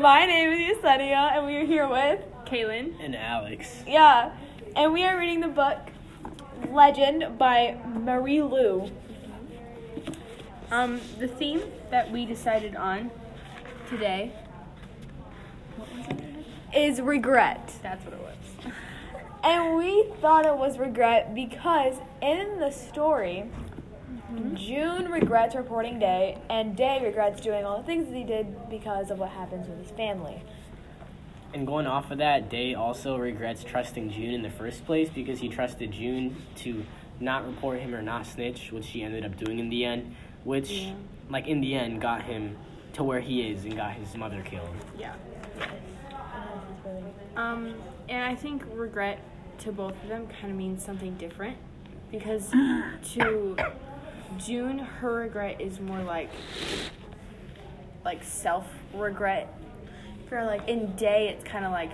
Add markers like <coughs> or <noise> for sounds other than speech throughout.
My name is Yesenia, and we are here with Kaylin. And Alex. yeah, and we are reading the book Legend by Marie Lu. Um, the theme that we decided on today. Is regret. That's what it was. And we thought it was regret because in the story, June regrets reporting Day, and Day regrets doing all the things that he did because of what happens with his family. And going off of that, Day also regrets trusting June in the first place because he trusted June to not report him or not snitch, which she ended up doing in the end, which, Yeah. like, in the end, got him to where he is and got his mother killed. Yeah. Um, and I think regret to both of them kind of means something different because <coughs> to June, her regret is more like like self regret. For like in Day, it's kind of like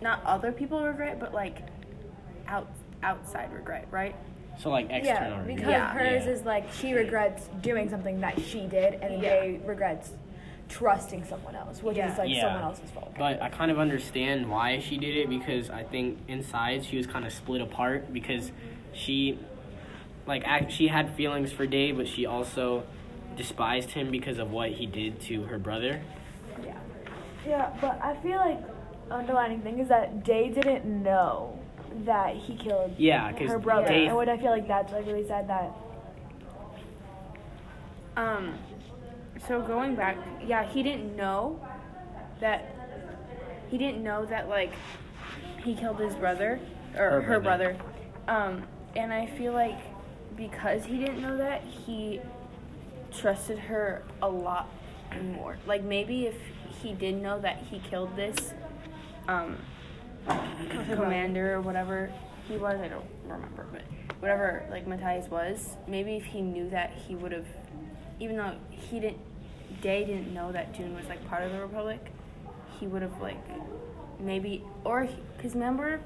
not other people regret, but like out outside regret, right? So, like, external. Yeah, regret. because Yeah. hers Yeah. is like she regrets doing something that she did, and Yeah. Day regrets trusting someone else, which Yeah. is like Yeah. someone else's fault. But I kind of understand why she did it because I think inside she was kind of split apart because she, like, act, she had feelings for Day, but she also despised him because of what he did to her brother. Yeah. Yeah, but I feel like underlining thing is that Day didn't know that he killed Yeah, because her brother. Dave, And what I feel like that's like really sad that Um, so going back, yeah, he didn't know that he didn't know that like he killed his brother or Her her, brother. brother. Um, and I feel like because he didn't know that, he trusted her a lot more. Like maybe if he did know that he killed this um commander or whatever he was, I don't remember, but whatever like Metias was, maybe if he knew that he would have even though he didn't Day didn't know that June was like part of the Republic, he would have like maybe or because remember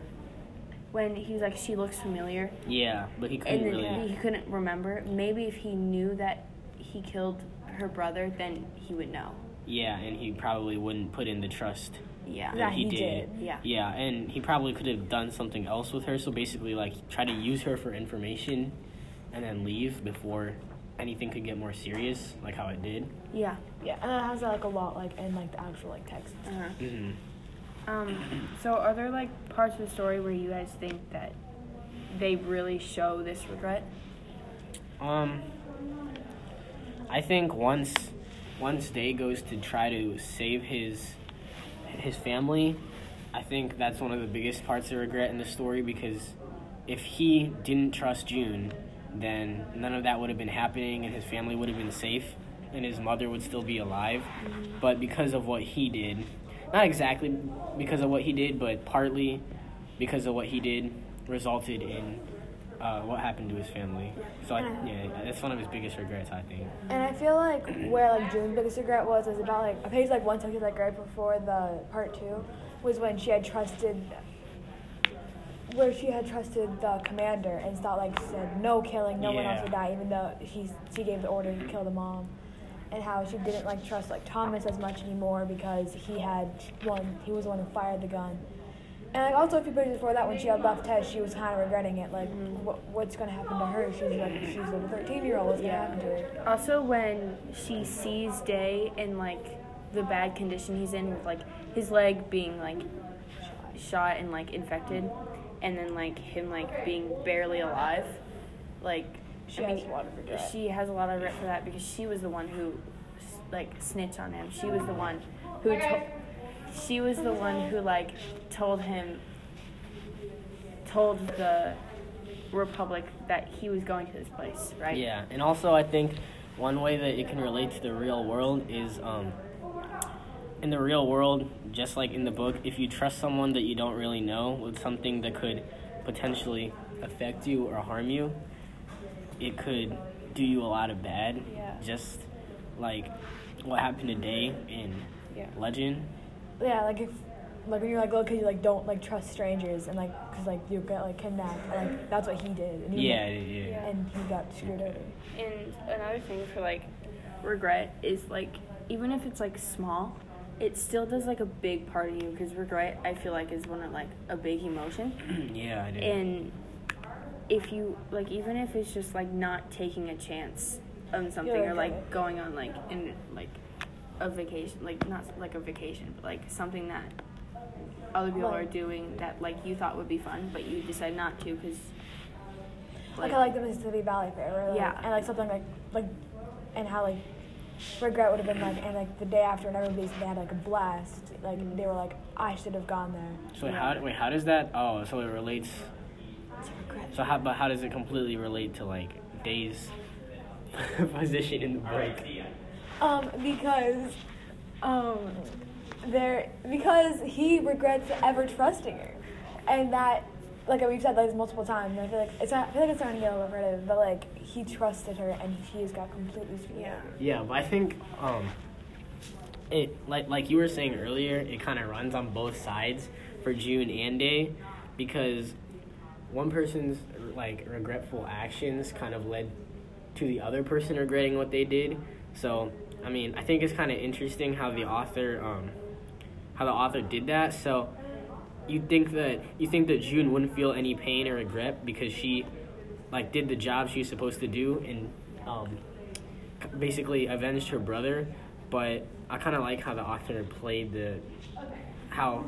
when he was like she looks familiar yeah, but he couldn't then really. he couldn't remember. Maybe if he knew that he killed her brother, then he would know. Yeah, and he probably wouldn't put in the trust Yeah. that That he, he did. did. Yeah. Yeah, and he probably could have done something else with her. So basically, like, try to use her for information, and then leave before anything could get more serious, like how it did. Yeah. yeah, and it has like a lot like in like the actual like text. Uh-huh. hmm Um, so are there like parts of the story where you guys think that they really show this regret? Um, I think once once Day goes to try to save his his family, I think that's one of the biggest parts of regret in the story because if he didn't trust June, then none of that would have been happening and his family would have been safe and his mother would still be alive. But because of what he did, not exactly because of what he did, but partly because of what he did, resulted in uh, what happened to his family. So I, yeah, that's one of his biggest regrets, I think. And I feel like where like June's biggest regret was was about like a page like one section like right before the part two was when she had trusted where she had trusted the commander and thought like said no killing, no one else would die, even though he she gave the order to kill the mom. And how she didn't like trust like Thomas as much anymore because he had one he was the one who fired the gun. And like also a few pages before that when she had left Tess, she was kind of regretting it. Like, mm-hmm. what, what's gonna happen to her? She's like she's a 13 year old. What's gonna Yeah. happen to her? Also, when she sees Day in like the bad condition he's in, with like his leg being like shot and like infected, and then like him like being barely alive, like She I has mean, a lot of regret. She has a lot of regret for that because she was the one who like snitched on him. She was the one who to- she was the one who like told him told the Republic that he was going to this place, right? Yeah, and also I think one way that it can relate to the real world is um, in the real world, just like in the book, if you trust someone that you don't really know with something that could potentially affect you or harm you, it could do you a lot of bad. Yeah. Just like what happened today in Yeah. Legend. Yeah, like if like when you're like little kid, you like don't like trust strangers and like because like you get like kidnapped. And, like that's what he did. And he, Yeah, yeah. And he got screwed over. And another thing for like regret is like even if it's like small, it still does like a big part of you because regret I feel like is one of like a big emotion. <clears throat> yeah, I do. And if you like, even if it's just like not taking a chance on something Yeah, or like okay. going on like in like a vacation, like not like a vacation, but like something that other people are doing that like you thought would be fun, but you decide not to because Like, I like the Mississippi Valley Fair, where, like, Yeah. and like something like like, and how like regret would have been like, and like the day after, and everybody's they had like a blast. Like they were like, I should have gone there. so how wait, how does that? Oh, so it relates. It's regret. So how but how does it completely relate to like Day's <laughs> position in the break? Um, because, um, there because he regrets ever trusting her, and that, like we've said like multiple times. And I feel like it's not. I feel like it's starting to get a little repetitive, but like he trusted her, and he has got completely screwed. yeah. Yeah, but I think um, it like like you were saying earlier, it kind of runs on both sides for June and Day, because one person's like regretful actions kind of led to the other person regretting what they did. So I mean, I think it's kind of interesting how the author um, how the author did that. So you think that you think that June wouldn't feel any pain or regret because she like did the job she was supposed to do and um, basically avenged her brother, but I kind of like how the author played the how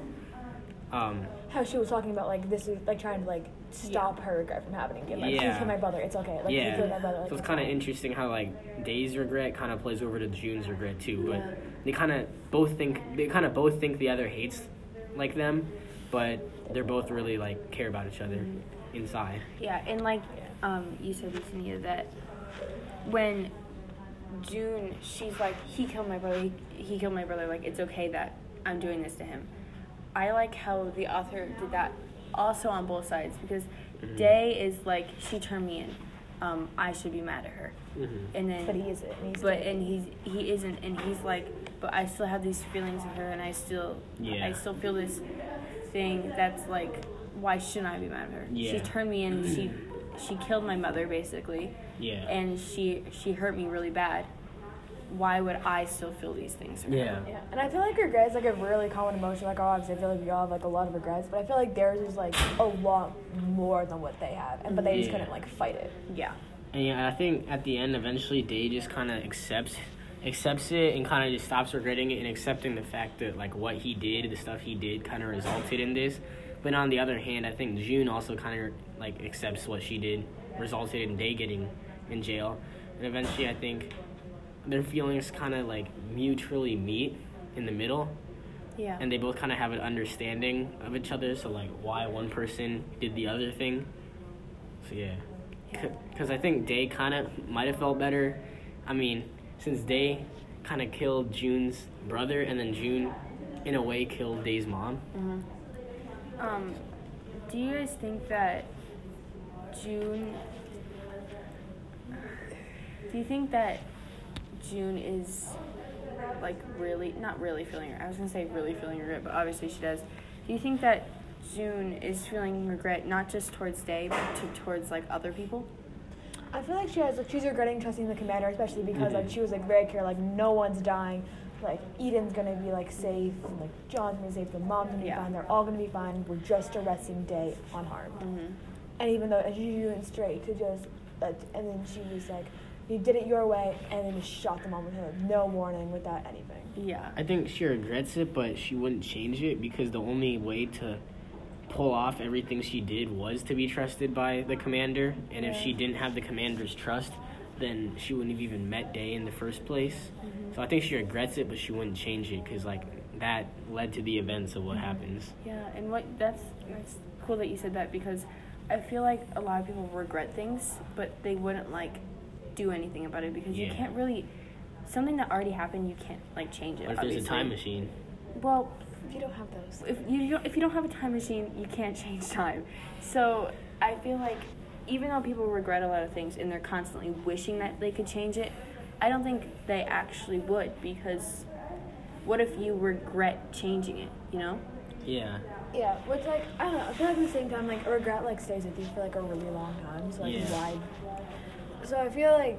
um How she was talking about like this is like trying to like stop her regret from happening again. Like Yeah. he killed my brother. It's okay. Like he yeah. killed my brother. Like, so it's it's kind of interesting how like Day's regret kind of plays over to June's regret too, but Yeah. they kind of both think they kind of both think the other hates like them, but they're both really like care about each other Mm-hmm. inside. Yeah, and like um, you said, Yesenia, that when June, she's like, he killed my brother, he, he killed my brother, like, it's okay that I'm doing this to him. I like how the author did that also on both sides because Mm-hmm. Day is like, she turned me in. Um, I should be mad at her. Mm-hmm. And then, But he isn't. And he's but dead. and he's he isn't, and he's like, but I still have these feelings of her, and I still, Yeah. I still feel this thing that's like, why shouldn't I be mad at her? She turned me in. She she killed my mother basically, Yeah. and she she hurt me really bad. Why would I still feel these things? for her? yeah. Yeah, and I feel like regret is like a really common emotion. Like, oh, obviously, I feel like we all have like a lot of regrets, but I feel like theirs is like a lot more than what they have, and but they just couldn't like fight it. Yeah. And yeah, I think at the end, eventually, Day just kind of accepts accepts it and kind of just stops regretting it and accepting the fact that like what he did, the stuff he did, kind of resulted in this. But on the other hand, I think June also kind of like accepts what she did, resulted in Day getting in jail, and eventually, I think their feelings kind of like mutually meet in the middle Yeah. and they both kind of have an understanding of each other so like why one person did the other thing so yeah Yeah. because i think day kind of might have felt better i mean since day kind of killed june's brother and then june in a way killed day's mom Mhm. Um, do you guys think that June? Do you think that June is like really not really feeling? I was gonna say really feeling regret, but obviously she does. Do you think that June is feeling regret not just towards Day, but to, towards like other people? I feel like she has like she's regretting trusting the commander, especially because like Mhm. she was like very clear, like no one's dying, like Eden's gonna be like safe, and like John's gonna be safe, the mom's gonna be Yeah. fine, they're all gonna be fine. We're just arresting Day unharmed. Mm-hmm. And even though and she went straight to just, like, and then she was like, you did it your way, and then just shot the mom with her, no warning, without anything. Yeah. i think she regrets it but she wouldn't change it because the only way to pull off everything she did was to be trusted by the commander. And if she didn't have the commander's trust then she wouldn't have even met day in the first place. Mm-hmm. So i think she regrets it but she wouldn't change it because like that led to the events of what mm-hmm. happens. Yeah, and what that's that's cool that you said that because I feel like a lot of people regret things, but they wouldn't like do anything about it because you can't really something that already happened. You can't like change it. what if there's a time machine Well, If you don't have those. if you don't, if you don't have a time machine, you can't change time. So I feel like even though people regret a lot of things and they're constantly wishing that they could change it, I don't think they actually would because what if you regret changing it? You know? yeah Yeah, which like I don't know. I feel like at the same time, like a regret like stays with you for like a really long time. So like Yeah. why? So I feel like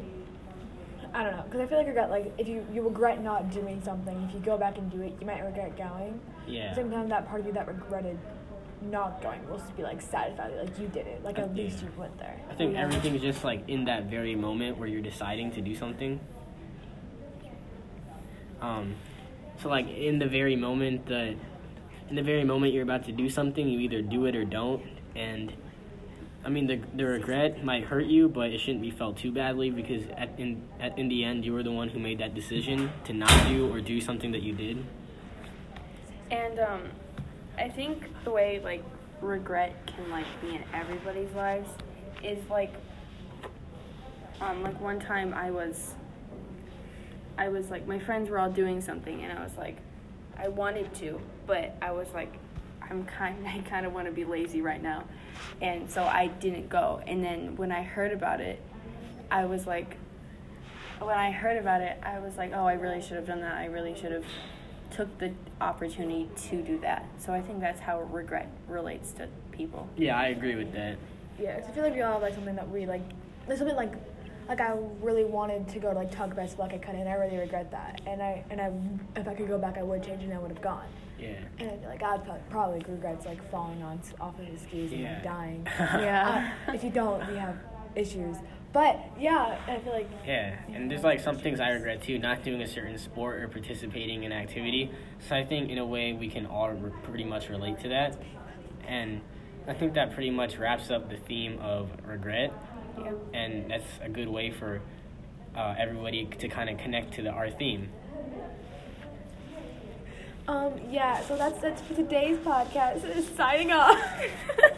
I don't know, because I feel like regret, like if you you regret not doing something, if you go back and do it, you might regret going. Yeah. Sometimes that part of you that regretted not going will just be like satisfied, like you did it, like at Yeah. least you went there. I think know? everything is just like in that very moment where you're deciding to do something. Um, so like in the very moment that, in the very moment you're about to do something, you either do it or don't. And I mean the the regret might hurt you, but it shouldn't be felt too badly because at in at in the end you were the one who made that decision to not do or do something that you did. And um, I think the way like regret can like be in everybody's lives is like um like one time I was I was like my friends were all doing something and I was like I wanted to but I was like I'm kind <laughs> I kind of want to be lazy right now and so I didn't go and then when I heard about it I was like when I heard about it I was like oh I really should have done that I really should have took the opportunity to do that. So I think that's how regret relates to people. Yeah, I agree with that. Yeah, 'cause I feel like we all have like something that we like, like something like, like I really wanted to go to like tug best luck I couldn't. and I really regret that. And I and I, if I could go back, I would change and I would have gone. Yeah. And I feel like I'd probably regrets like falling on off of his skis and like dying. <laughs> Yeah. Uh, if you don't, we have issues. But yeah, I feel like Yeah, and there's like some things I regret too, not doing a certain sport or participating in activity. So I think in a way we can all re- pretty much relate to that. And I think that pretty much wraps up the theme of regret. Yeah. And that's a good way for uh, everybody to kind of connect to the our theme. um yeah. So that's that's for today's podcast. <laughs> Signing off. <laughs>